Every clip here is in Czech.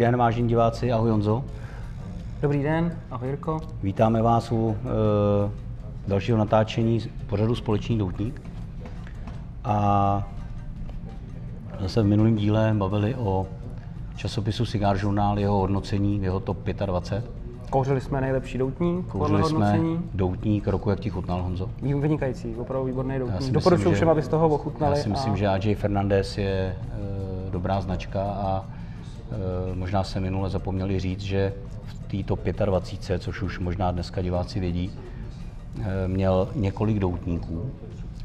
Dobrý den, vážení diváci, ahoj Honzo. Dobrý den, ahoj Jirko. Vítáme vás u e, dalšího natáčení pořadu Společný doutník. A zase v minulém díle bavili o časopisu Cigar Journal, jeho hodnocení, jeho top 25. Kouřili jsme nejlepší doutník, Kouřili jsme doutník roku, jak ti chutnal, Honzo? Vynikající, opravdu výborný doutník. Doporučuji všem, aby z toho ochutnali. Já si myslím, a... že AJ Fernandez je e, dobrá značka a možná se minule zapomněli říct, že v této 25, což už možná dneska diváci vědí, e, měl několik doutníků,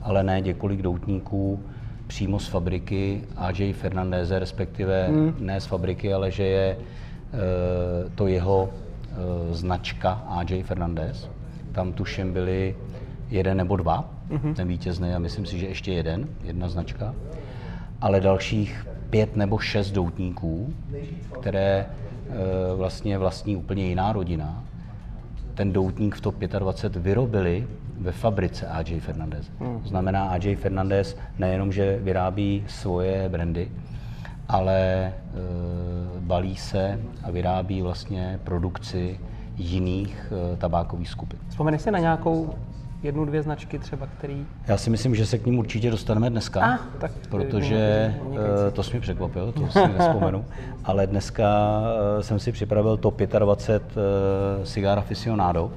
ale ne několik doutníků přímo z fabriky AJ Fernandez, respektive hmm. ne z fabriky, ale že je e, to jeho Eh, značka AJ Fernandez. Tam tuším byli jeden nebo dva, mm-hmm. ten vítězný a myslím si, že ještě jeden, jedna značka. Ale dalších pět nebo šest doutníků, které eh, vlastně vlastní úplně jiná rodina, ten doutník v top 25 vyrobili ve fabrice AJ Fernandez. To znamená, AJ Fernandez nejenom, že vyrábí svoje brandy, ale e, balí se a vyrábí vlastně produkci jiných e, tabákových skupin. Vzpomeneš si na nějakou jednu, dvě značky třeba, který... Já si myslím, že se k ním určitě dostaneme dneska, ah, tak protože e, to jsi mi překvapil, to si nespomenu, ale dneska e, jsem si připravil top 25 e, Cigar Aficionado.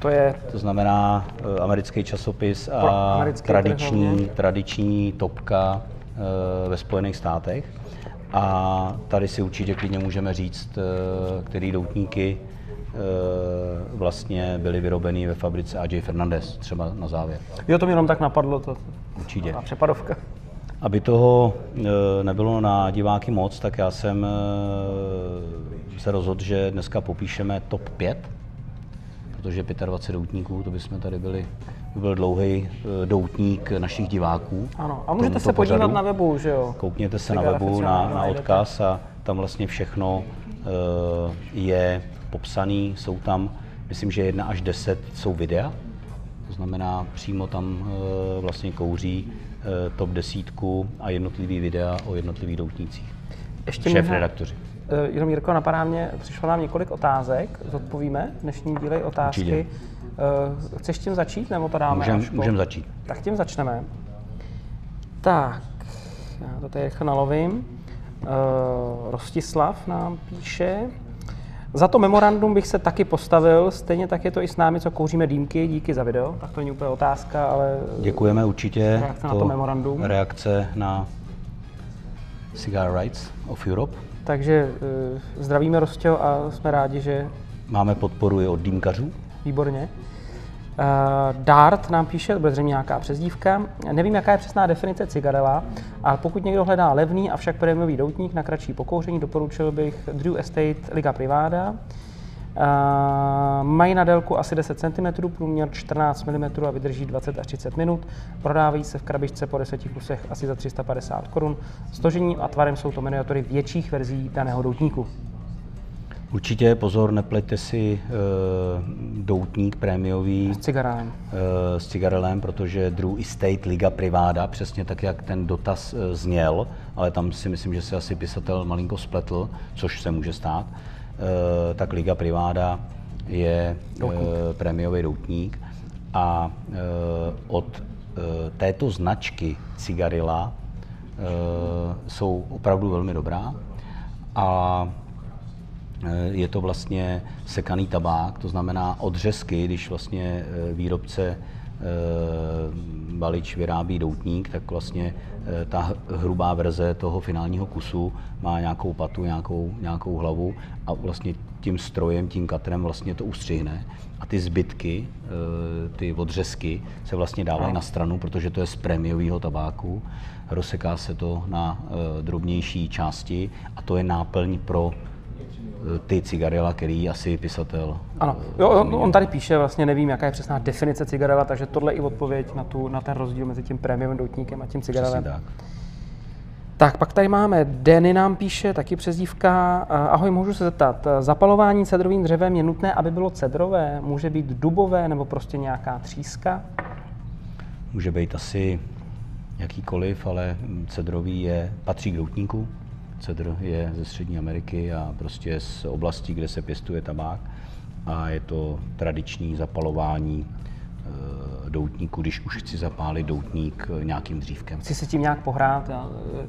To je... To znamená e, americký časopis a tradiční, tradiční topka Eh, ve Spojených státech. A tady si určitě klidně můžeme říct, eh, který doutníky eh, vlastně byly vyrobeny ve fabrice AJ Fernandez, třeba na závěr. Jo, to mi jenom tak napadlo, to Určitě. A přepadovka. Aby toho nebylo na diváky moc, tak já jsem se rozhodl, že dneska popíšeme top 5, protože 25 doutníků, to bychom tady byli byl dlouhý eh, doutník našich diváků. Ano, a můžete se podívat pořadu. na webu, že jo? Koukněte se na webu, na, na odkaz a tam vlastně všechno je popsaný, jsou tam, myslím, že jedna až deset jsou videa, to znamená přímo tam uh, vlastně kouří uh, top desítku a jednotlivý videa o jednotlivých doutnících. Ještě Šéf redaktoři. Uh, jenom Jirko, napadá mě, přišlo nám několik otázek, zodpovíme dnešní díly otázky. Určitě. Chceš tím začít, nebo to dáme Můžeme můžem začít. Tak tím začneme. Tak, já to tady rychle nalovím. Rostislav nám píše, za to memorandum bych se taky postavil, stejně tak je to i s námi, co kouříme dýmky, díky za video. Tak to není úplně otázka, ale... Děkujeme určitě. Reakce to na to memorandum. Reakce na Cigar Rights of Europe. Takže uh, zdravíme Rostio a jsme rádi, že... Máme podporu i od dýmkařů. Výborně. Uh, Dart nám píše, bude zřejmě nějaká přezdívka. Nevím, jaká je přesná definice cigarela, ale pokud někdo hledá levný, avšak prémiový doutník na kratší pokouření, doporučil bych Drew Estate Liga Privada. Uh, mají na délku asi 10 cm, průměr 14 mm a vydrží 20 až 30 minut. Prodávají se v krabičce po 10 kusech asi za 350 korun. Složením a tvarem jsou to miniatury větších verzí daného doutníku. Určitě pozor, nepleťte si uh, doutník prémiový s cigarelem. Uh, s cigarelem, protože Drew Estate Liga Privada, přesně tak, jak ten dotaz uh, zněl, ale tam si myslím, že se asi pisatel malinko spletl, což se může stát, uh, tak Liga Privada je uh, prémiový doutník. A uh, od uh, této značky cigarila uh, jsou opravdu velmi dobrá. A je to vlastně sekaný tabák, to znamená odřezky, když vlastně eh, výrobce eh, balič vyrábí doutník, tak vlastně ta hrubá verze toho finálního kusu má nějakou patu, nějakou, nějakou hlavu a vlastně tím strojem, tím katrem vlastně to ustřihne. A ty zbytky, ty odřezky se vlastně dávají na stranu, protože to je z prémiového tabáku, rozseká se to na drobnější části a to je náplň pro ty cigarela, který asi pisatel. Ano, jo, on, on tady píše, vlastně nevím, jaká je přesná definice cigarela, takže tohle je i odpověď na, tu, na ten rozdíl mezi tím prémiovým doutníkem a tím cigarelem. tak. Tak, pak tady máme, Denny nám píše, taky přezdívka. Ahoj, můžu se zeptat, zapalování cedrovým dřevem je nutné, aby bylo cedrové? Může být dubové nebo prostě nějaká tříska? Může být asi jakýkoliv, ale cedrový je, patří k doutníku cedr je ze Střední Ameriky a prostě z oblastí, kde se pěstuje tabák a je to tradiční zapalování eh, doutníku, když už chci zapálit doutník eh, nějakým dřívkem. Chci se tím nějak pohrát. Já, eh,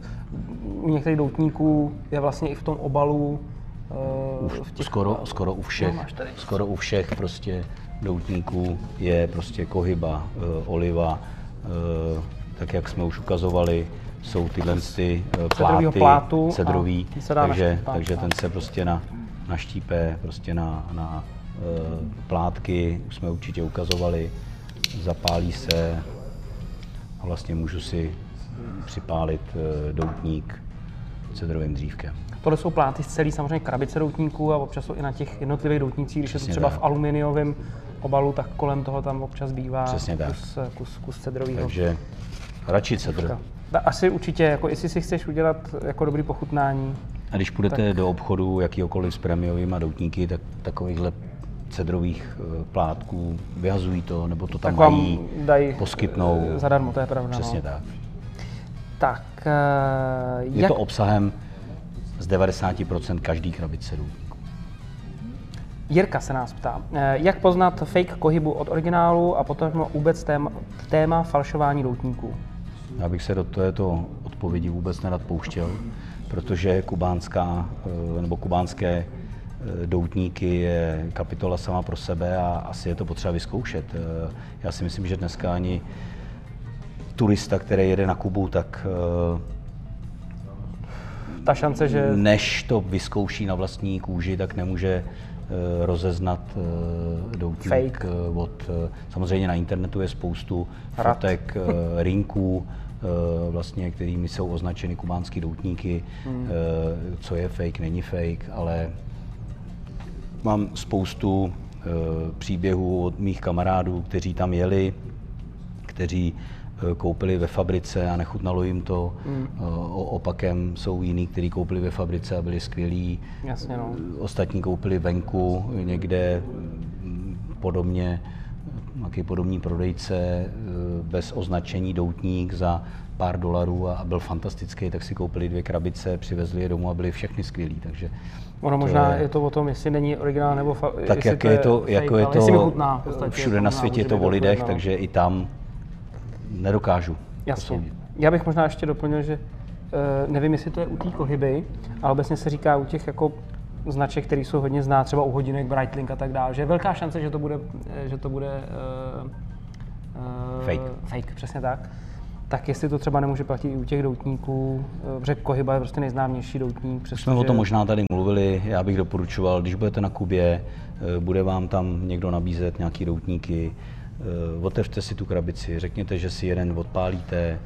u některých doutníků je vlastně i v tom obalu u, v těch, skoro, skoro u všech, no, skoro u všech prostě doutníků je prostě kohyba, oliva, tak jak jsme už ukazovali, jsou tyhle ty pláty, plátu cedrový, takže, takže ten se prostě na, naštípe prostě na, na Eh, plátky, už jsme určitě ukazovali, zapálí se a vlastně můžu si připálit eh, doutník cedrovým dřívkem. Tohle jsou pláty z celý samozřejmě krabice doutníků a občas jsou i na těch jednotlivých doutnících, když Přesně je to třeba tak. v aluminiovém obalu, tak kolem toho tam občas bývá Přesně kus, tak. kus, kus cedrového. Takže radši cedr. Asi určitě, jako jestli si chceš udělat jako dobrý pochutnání. A když půjdete tak... do obchodu jakýkoliv s prémiovými doutníky, tak takovýchhle cedrových eh, plátků, vyhazují to, nebo to tam tak mají, dají poskytnou. Zadarmo, to je pravda. Přesně no. tak. Tak, uh, Je jak... to obsahem z 90% každý krabice doutníků. Jirka se nás ptá, eh, jak poznat fake kohybu od originálu a potom vůbec téma, téma falšování doutníků? Já bych se do této odpovědi vůbec nerad pouštěl, protože kubánská nebo kubánské Eh, doutníky je kapitola sama pro sebe a asi je to potřeba vyzkoušet. Eh, já si myslím, že dneska ani turista, který jede na Kubu, tak eh, ta šance, že... Než to vyzkouší na vlastní kůži, tak nemůže rozeznat doutník Fake. od... Samozřejmě na internetu je spoustu Rad. fotek rinků, vlastně, kterými jsou označeny kubánský doutníky, hmm. co je fake, není fake, ale Mám spoustu e, příběhů od mých kamarádů, kteří tam jeli, kteří koupili ve fabrice a nechutnalo jim to. Mm. E, opakem jsou jiní, kteří koupili ve fabrice a byli skvělí. Jasně, no. Ostatní koupili venku někde podobně, nějaký podobný prodejce bez označení doutník za pár dolarů a byl fantastický, tak si koupili dvě krabice, přivezli je domů a byli všechny skvělí. Takže Ono možná je, je to o tom, jestli není originál nebo fa- Tak jak je to, fake, jako je to chutná, všude na světě je to o lidech, takže i tam nedokážu Jasně. Já bych možná ještě doplnil, že uh, nevím, jestli to je u té kohyby, ale obecně se říká u těch jako značek, které jsou hodně zná, třeba u hodinek, Breitling a tak dále, že je velká šance, že to bude, eh, že to bude uh, uh, fake. fake, přesně tak tak jestli to třeba nemůže platit i u těch doutníků, protože eh, Kohyba je prostě nejznámější doutník. Přestože... Jsme o tom možná tady mluvili, já bych doporučoval, když budete na Kubě, bude vám tam někdo nabízet nějaký doutníky, otevřte si tu krabici, řekněte, že si jeden odpálíte,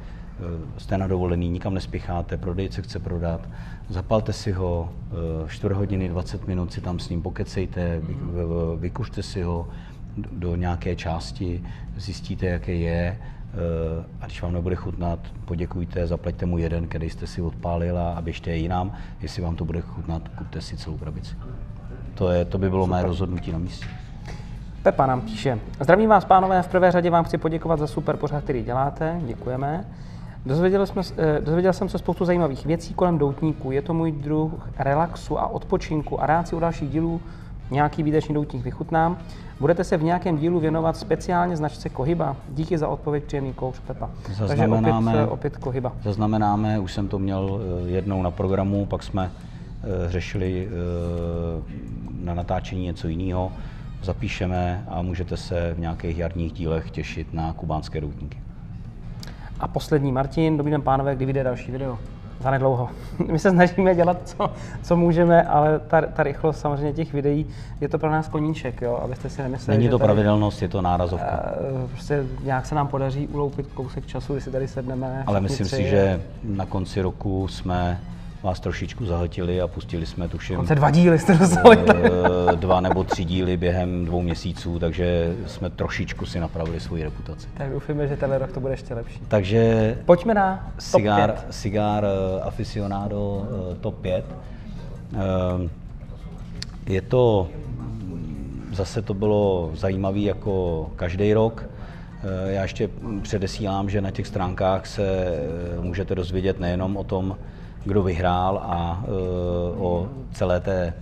jste na dovolený, nikam nespěcháte, prodejce chce prodat, zapalte si ho, 4 hodiny, 20 minut si tam s ním pokecejte, vykuřte si ho do nějaké části, zjistíte, jaké je, Eh, a když vám nebude chutnat, poděkujte, zaplaťte mu jeden, který jste si odpálil a běžte je jinam. Jestli vám to bude chutnat, kupte si celou krabici. To, je, to by bylo Super. mé rozhodnutí na místě. Pepa nám píše. Zdravím vás, pánové, v prvé řadě vám chci poděkovat za super pořad, který děláte. Děkujeme. Dozvěděl, jsme, eh, dozvěděl jsem se spoustu zajímavých věcí kolem doutníků. Je to můj druh relaxu a odpočinku a rád si u dalších dílů nějaký výtečný doutník vychutnám. Budete se v nějakém dílu věnovat speciálně značce Kohyba? Díky za odpověď, příjemný kouš Pepa. Takže opět, eh, opět Kohyba. Zaznamenáme, už jsem to měl eh, jednou na programu, pak jsme řešili na natáčení něco jiného. Zapíšeme a můžete se v nějakých jarních dílech těšit na kubánské doutníky. A poslední Martin, dobrý den pánové, kdy vyjde další video? zanedlouho. My se snažíme dělat, co, co můžeme, ale ta, ta rychlost samozřejmě těch videí je to pro nás koníček, jo, abyste si nemysleli, Není to tady, pravidelnost, je to nárazovka. Uh, prostě nějak se nám podaří uloupit kousek času, když si tady sedneme. Ale myslím tři, si, že na konci roku jsme vás trošičku zahltili a pustili jsme tuším... Konce dva díly jste dostali. Eh, dva nebo tři díly během dvou měsíců, takže jsme trošičku si napravili svoji reputaci. Tak doufíme, že tenhle rok to bude ještě lepší. Takže... Pojďme na top cigar, 5. Cigar eh, Aficionado eh, top 5. Je to... Zase to bylo zajímavé jako každý rok. Já ještě předesílám, že na těch stránkách se můžete dozvědět nejenom o tom, kdo vyhrál a o celé té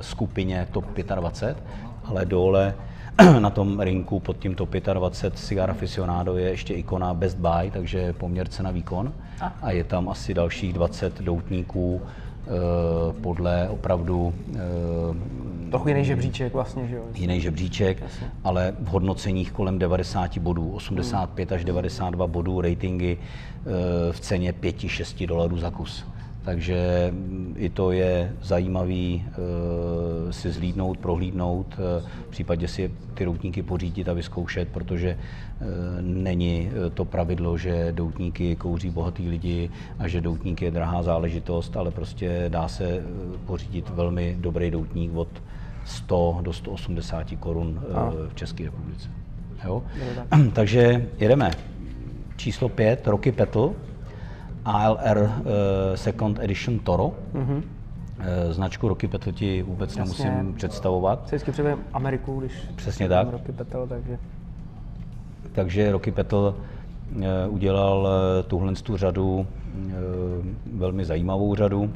skupině TOP 25, ale dole na tom rinku pod tím TOP 25 Cigar Aficionado je ještě ikona Best Buy, takže poměr cena výkon. A je tam asi dalších 20 doutníků podle opravdu Trochu jiný žebříček vlastně, že jo? Jiný žebříček, Jasně. ale v hodnoceních kolem 90 bodů, 85 hmm. až 92 bodů ratingy eh, v ceně 5-6 dolarů za kus. Takže mm, i to je zajímavý e, si zlídnout, prohlídnout, e, v případě si ty doutníky pořídit a vyzkoušet, protože e, není to pravidlo, že doutníky kouří bohatý lidi a že doutník je drahá záležitost, ale prostě dá se pořídit velmi dobrý doutník od 100 do 180 korun eh, v České republice. Jo? Takže jedeme. Číslo 5, Rocky Petal, ALR uh, eh, Second Edition Toro. Mm-hmm. Značku Rocky Petal ti vůbec Jasně. nemusím představovat. Se vždycky Ameriku, když Přesně tak. Rocky Petal, takže... Takže Rocky Petal udělal tuhle tu řadu, velmi zajímavou řadu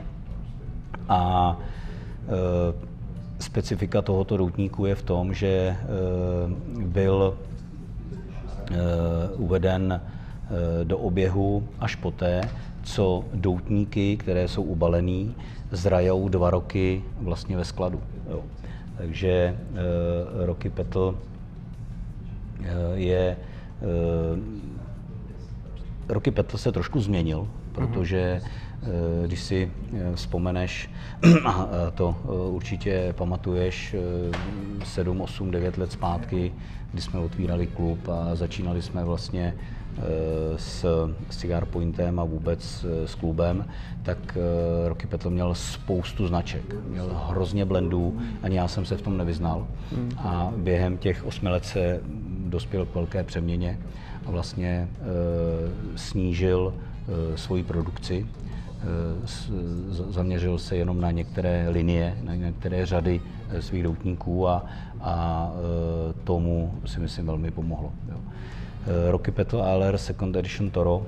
a specifika tohoto doutníku je v tom, že eh, byl eh, uveden eh, do oběhu až poté, co doutníky, které jsou ubalený, zrajou dva roky vlastně ve skladu. Jo. Takže Rocky Petl je Roky Petl se trošku změnil, protože když si vzpomeneš, a to eh, určitě pamatuješ, 7, 8, 9 let zpátky, kdy jsme otvírali klub a začínali jsme vlastně s Cigar Pointem a vůbec s klubem, tak Rocky Petl měl spoustu značek. Měl hrozně blendů, ani já jsem se v tom nevyznal. Hmm. A během těch osmi let se dospěl k velké přeměně a vlastně snížil svoji produkci Eh, zaměřil se jenom na některé linie, na některé řady eh, svých doutníků a, a eh, tomu si myslím velmi pomohlo. Jo. Rocky Petal ALR Second Edition Toro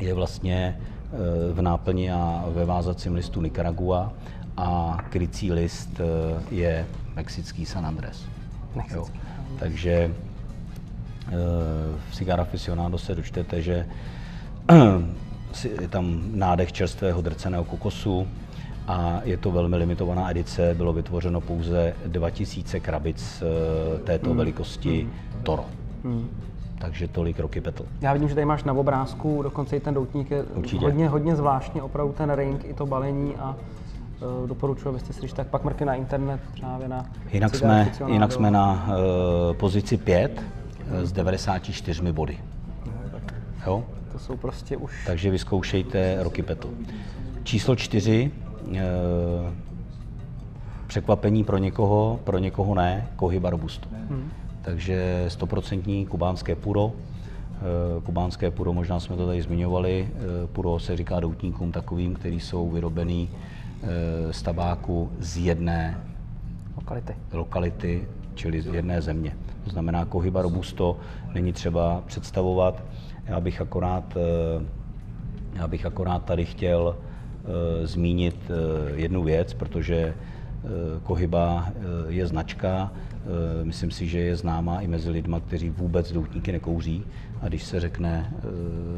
je vlastně v náplni a ve vázacím listu Nicaragua a krycí list je mexický San Andres. Jo. Takže v Cigar Aficionado se dočtete, že je tam nádech čerstvého drceného kokosu a je to velmi limitovaná edice. Bylo vytvořeno pouze 2000 krabic eh, této mm. velikosti mm. Toro. Mm. Takže tolik roky petl. Já vidím, že tady máš na obrázku, dokonce i ten doutník je Určitě. hodně, hodně zvláštně, opravdu ten ring i to balení a uh, doporučuji, abyste si když tak pak mrkli na internet právě na Jinak jsme, jinak jsme na uh, pozici 5 uh, s 94 body. Jo? Jsou prostě už... Takže vyzkoušejte Rocky Petl. Číslo čtyři, e, překvapení pro někoho, pro někoho ne, Kohyba Robusto. Hmm. Takže stoprocentní kubánské puro. E, kubánské puro, možná jsme to tady zmiňovali, e, puro se říká doutníkům takovým, který jsou vyrobený z tabáku z jedné lokality. lokality, čili z jedné země. To znamená, Kohyba Robusto není třeba představovat. Já bych akorát, eh, já bych akorát tady chtěl eh, zmínit eh, jednu věc, protože Kohyba je značka, myslím si, že je známá i mezi lidmi, kteří vůbec doutníky nekouří. A když se řekne,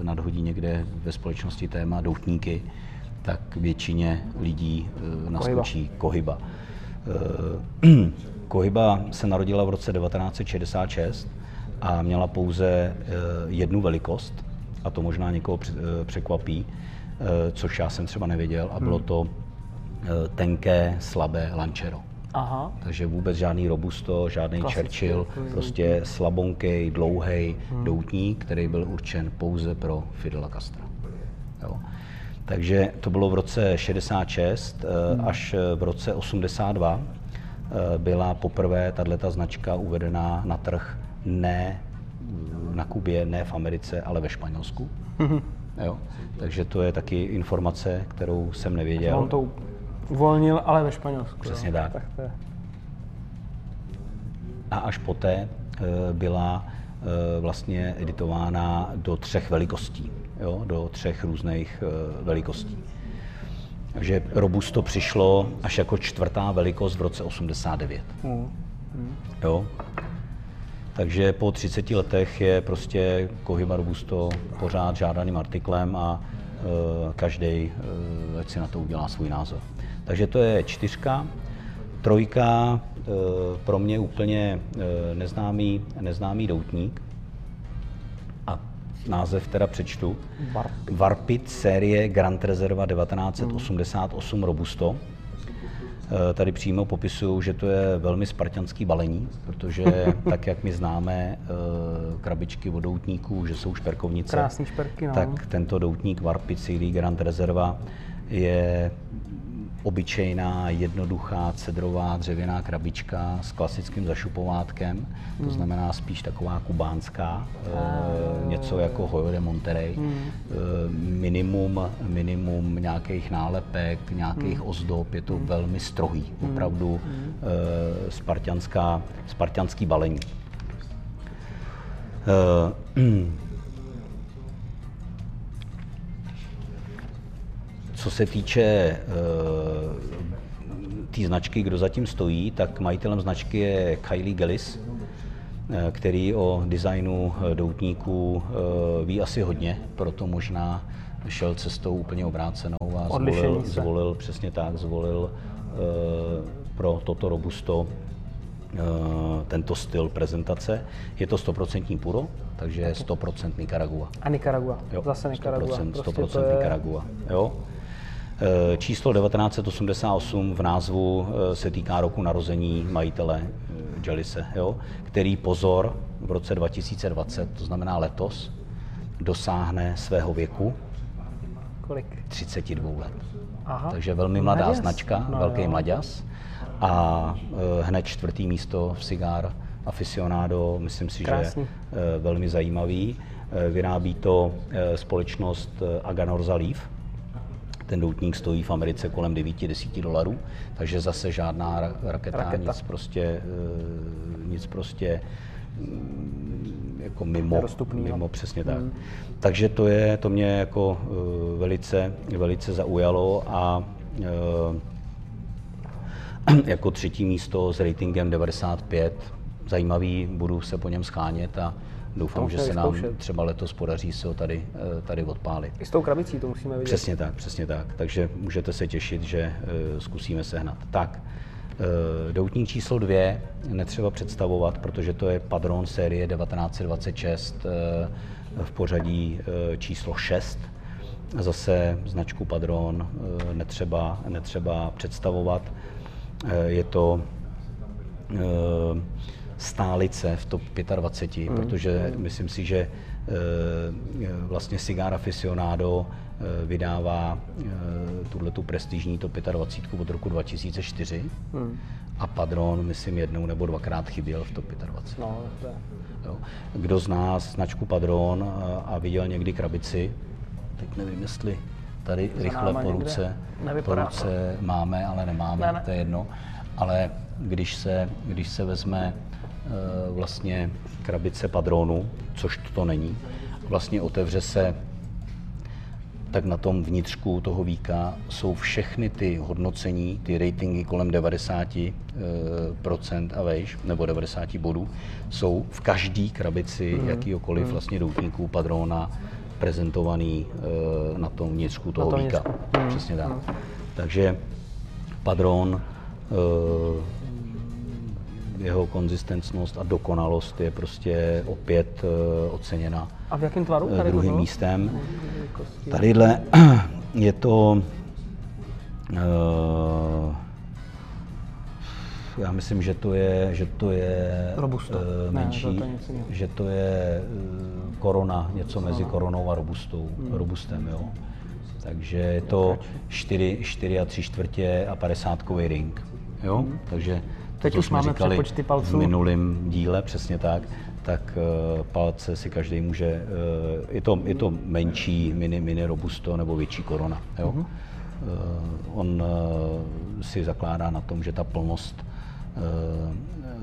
nadhodí někde ve společnosti téma doutníky, tak většině lidí naskočí Kohyba. Kohyba se narodila v roce 1966 a měla pouze eh, jednu velikost, a to možná někoho eh, překvapí, eh, což já jsem třeba nevěděl, a bylo hmm. to tenké, slabé Lančero. Aha. Takže vůbec žádný robusto, žádný Klasický, Churchill, prostě slabonkej, dlouhý hmm. doutník, který byl určen pouze pro Fidela Castra. Jo. Takže to bylo v roce 66 hmm. až v roce 82 byla poprvé tato značka uvedená na trh ne na Kubě, ne v Americe, ale ve Španělsku. Mm-hmm. Jo. Takže to je taky informace, kterou jsem nevěděl. On to uvolnil, ale ve Španělsku. Přesně jo. tak. tak to je. A až poté e, byla e, vlastně editována do třech velikostí, jo, do třech různých e, velikostí. Takže Robusto přišlo až jako čtvrtá velikost v roce 89. Mm. Jo? Takže po 30 letech je prostě Kohyba Robusto pořád žádaným artiklem a e, každý, e, ať si na to udělá svůj názor. Takže to je čtyřka. Trojka, e, pro mě úplně neznámý, neznámý doutník. A název teda přečtu. Varpit. Varpit série Grand Reserva 1988 Robusto. Eh, Tady přímo popisuju, že to je velmi spartianský balení, protože tak, jak my známe eh, krabičky od doutníků, že jsou šperkovnice, Krásný šperky, no. tak tento doutník Varpit CD Grand Reserva je obyčejná, jednoduchá, cedrová dřevěná krabička s klasickým zašupovátkem, Hmm. to znamená spíš taková kubánská, e, něco jako Hoyo de Monterey. Hmm. E, minimum, minimum nějakých nálepek, nějakých Hmm. ozdob, je to velmi strohý, opravdu e, spartianská, spartianský balení. E, Co se týče eh, té značky, kdo zatím stojí, tak majitelem značky je Kylie Gellis, eh, který o designu eh, doutníků ví asi hodně, proto možná šel cestou úplně obrácenou a zvolil, zvolil přesně tak, zvolil pro toto robusto tento styl prezentace. Je to 100% puro, takže 100% Nicaragua. A Nicaragua. Jo, Zase Nicaragua. 100%, Prostě 100% to je... Nicaragua. Jo. E, Číslo 1988 v názvu e, se týká roku narození majitele e, Jalise, jo, který pozor v roce 2020, to znamená letos, dosáhne svého věku Kolik? 32 let. Aha. Takže velmi mladá Mladěz. značka, No velký jo. mladěz. A e, hned čtvrtý místo v Cigar Aficionado, myslím si, Krásný. že e, velmi zajímavý. E, vyrábí to e, společnost Aganorza Leaf. Ten doutník stojí v Americe kolem 9-10 dolarů, takže zase žádná ra- raketa, Raketa. nic prostě, e, nic prostě mm, jako mimo, Nedostupnýho. mimo přesně tak. Takže to je, to mě jako e, velice, velice zaujalo a e, jako třetí místo s ratingem 95. Zajímavý, budu se po něm schánět a doufám, že se nám vyzkoušet. třeba letos podaří se ho tady, e, tady odpálit. I s tou krabicí to musíme vidět. Přesně tak, přesně tak. Takže můžete se těšit, že e, zkusíme sehnat. Tak, e, doutník číslo dvě netřeba představovat, protože to je Padron série 1926 e, v pořadí číslo 6. Zase značku Padron netřeba, netřeba představovat. Je to eh, stálice v top 25, Hmm. protože myslím si, že eh, vlastně Cigar Aficionado eh, vydává tuhle tu prestižní top 25 od roku 2004 Hmm. a Padron, myslím, jednou nebo dvakrát chyběl v top 25. No, to je. Jo. Kdo zná značku Padron a, viděl někdy krabici, teď nevím, jestli tady rychle náma po ruce, po ruce máme, ale nemáme, Ne, ne. to je jedno. Ale když se, když se vezme eh, vlastně krabice Padronu, což to není, vlastně otevře se tak na tom vnitřku toho víka jsou všechny ty hodnocení, ty ratingy kolem 90% procent a vejš, nebo 90 bodů, jsou v každé krabici mm. jakýkoliv vlastně doutníků padrona prezentovaný eh, na tom vnitřku toho tom víka. vnitřku. Mm. Přesně tak. Takže padron, eh, jeho konzistentnost a dokonalost je prostě opět eh, oceněna A v jakém tvaru eh, tady druhým bylo? místem. Tadyhle je to, uh, já myslím, že to je, že to je Robusto. eh, Ne, menší, to je že to je eh, korona, něco mezi koronou a robustou, Hmm. robustem, jo. Takže je to 4, 4 a 3 čtvrtě a 50 ring, jo. Takže to, Teď už máme říkali přepočty v palců. minulém díle, přesně tak, tak eh, palce si každý může, eh, je to, je to menší mini, mini robusto nebo větší korona. Jo? Mhm. Eh, On si zakládá na tom, že ta plnost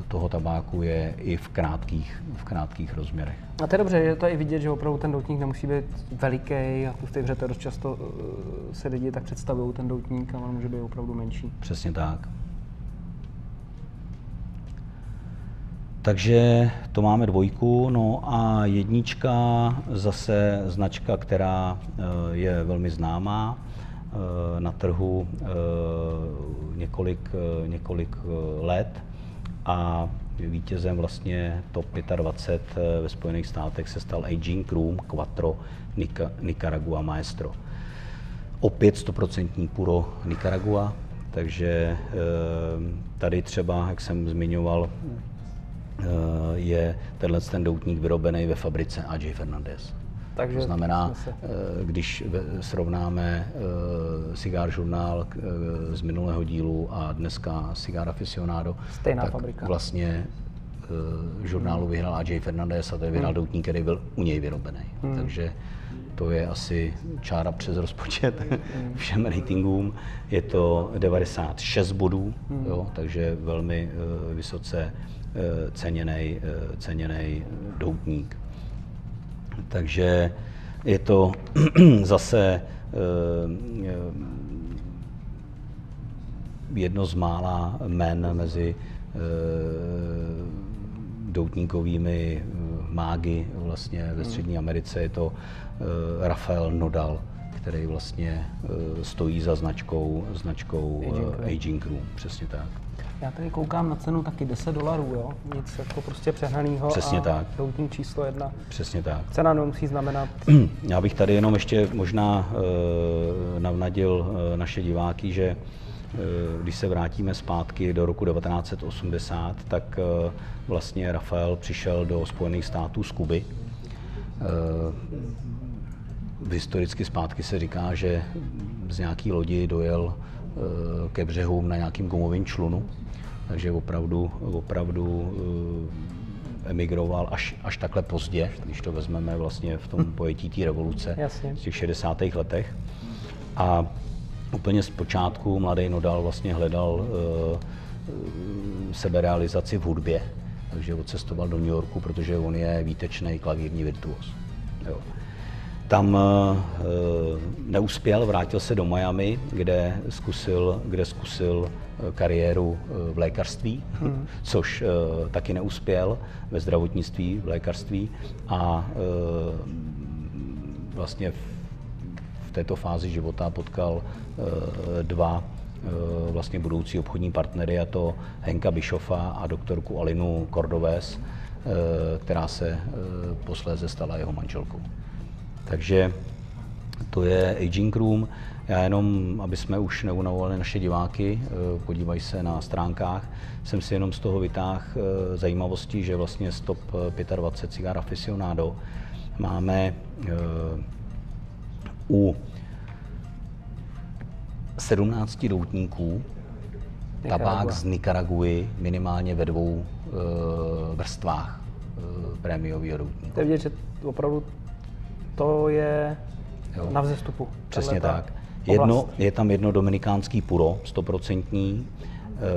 toho tabáku je i v krátkých, v krátkých rozměrech. A to je dobře, je to i vidět, že opravdu ten doutník nemusí být veliký a tu v té hře to dost často se lidi tak představují ten doutník a on může být opravdu menší. Přesně tak. Takže to máme dvojku, no a jednička zase značka, která eh, je velmi známá eh, na trhu eh, několik, několik let a vítězem vlastně top 25 ve Spojených státech se stal Aging Room Quattro Nicaragua Maestro. Opět 100% puro Nicaragua, takže tady třeba, jak jsem zmiňoval, je tenhle ten doutník vyrobený ve fabrice AJ Fernandez. Takže to znamená, se... Eh, když srovnáme eh, Cigar Journal z minulého dílu a dneska Cigar Aficionado, Stejná tak fabrika. vlastně žurnálu vyhrál AJ Fernandez a to je vyhrál hmm. doutník, který byl u něj vyrobený. Hmm. Takže to je asi čára přes rozpočet hmm. všem ratingům. Je to 96 bodů, hmm. jo, takže velmi vysoce ceněný, eh, ceněný eh, doutník. Takže je to zase eh, jedno z mála men mezi doutníkovými mágy vlastně ve Střední Americe. Je to Rafael Nodal, který vlastně stojí za značkou, značkou Aging Room. Přesně tak. Já tady koukám na cenu taky 10 dolarů, jo? Nic jako prostě přehnaného. Přesně a tak. Doutník číslo jedna. Přesně tak. Cena nemusí znamenat... Já bych tady jenom ještě možná e, navnadil e, naše diváky, že e, když se vrátíme zpátky do roku 1980, tak e, vlastně Rafael přišel do Spojených států z Kuby. E, historicky zpátky se říká, že z nějaký lodi dojel ke břehům na nějakým gumovým člunu takže opravdu, opravdu eh, emigroval až, až takhle pozdě, když to vezmeme vlastně v tom pojetí té revoluce Jasně. v těch 60. letech. A úplně z počátku mladý Nodal vlastně hledal uh, seberealizaci v hudbě, takže odcestoval do New Yorku, protože on je výtečný klavírní virtuos. Jo. Tam uh, neuspěl, vrátil se do Miami, kde zkusil, kde zkusil kariéru v lékařství, hmm. což taky neuspěl ve zdravotnictví, v lékařství a vlastně v, této fázi života potkal dva vlastně budoucí obchodní partnery, a to Henka Bischofa a doktorku Alinu Cordovés, která se posléze stala jeho manželkou. Takže to je Aging Room. Já jenom, aby jsme už neunavovali naše diváky, eh, podívají se na stránkách, jsem si jenom z toho vytáhl eh, zajímavosti, že vlastně z top 25 eh, cigar aficionado máme u 17 doutníků tabák z Nikaraguy minimálně ve dvou vrstvách prémiového doutníku. To je vidět, že opravdu to je jo. na vzestupu. Přesně tak. Jedno, je tam jedno dominikánský puro, stoprocentní.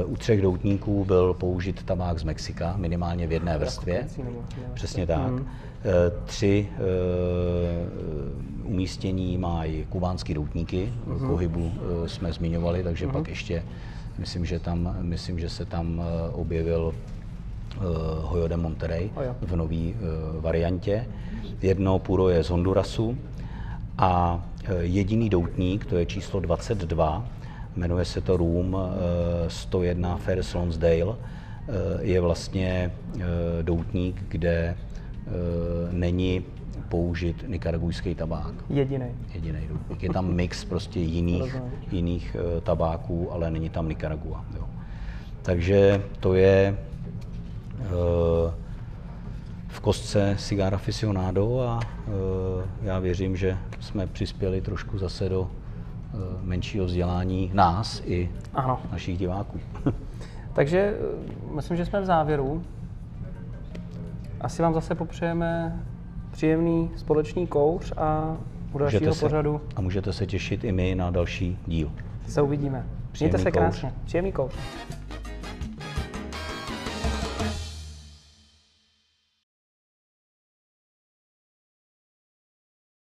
Eh, u třech doutníků byl použit tabák z Mexika, minimálně v jedné vrstvě. Přesně tak. Mm. Tři uh, umístění mají kubánský doutníky, mm. pohybu jsme zmiňovali, takže mm. pak ještě, myslím, že, tam, myslím, že se tam objevil Hoyo de Monterrey oh, v nové variantě. Jedno puro je z Hondurasu a Eh, jediný doutník, to je číslo 22, jmenuje se to Room 101 Ferris Lonsdale, je vlastně doutník, kde není použit nikaragujský tabák. Jediný. Jediný doutník. Je tam mix prostě jiných, jiných tabáků, ale není tam Nikaragua. Jo. Takže to je v kostce Cigar Aficionado a já věřím, že jsme přispěli trošku zase do eh, menšího vzdělání nás i ano. našich diváků. Takže eh, myslím, že jsme v závěru. Asi vám zase popřejeme příjemný společný kouř a u dalšího můžete pořadu. Se, a můžete se těšit i my na další díl. Se uvidíme. Mějte se krásně. Příjemný kouř.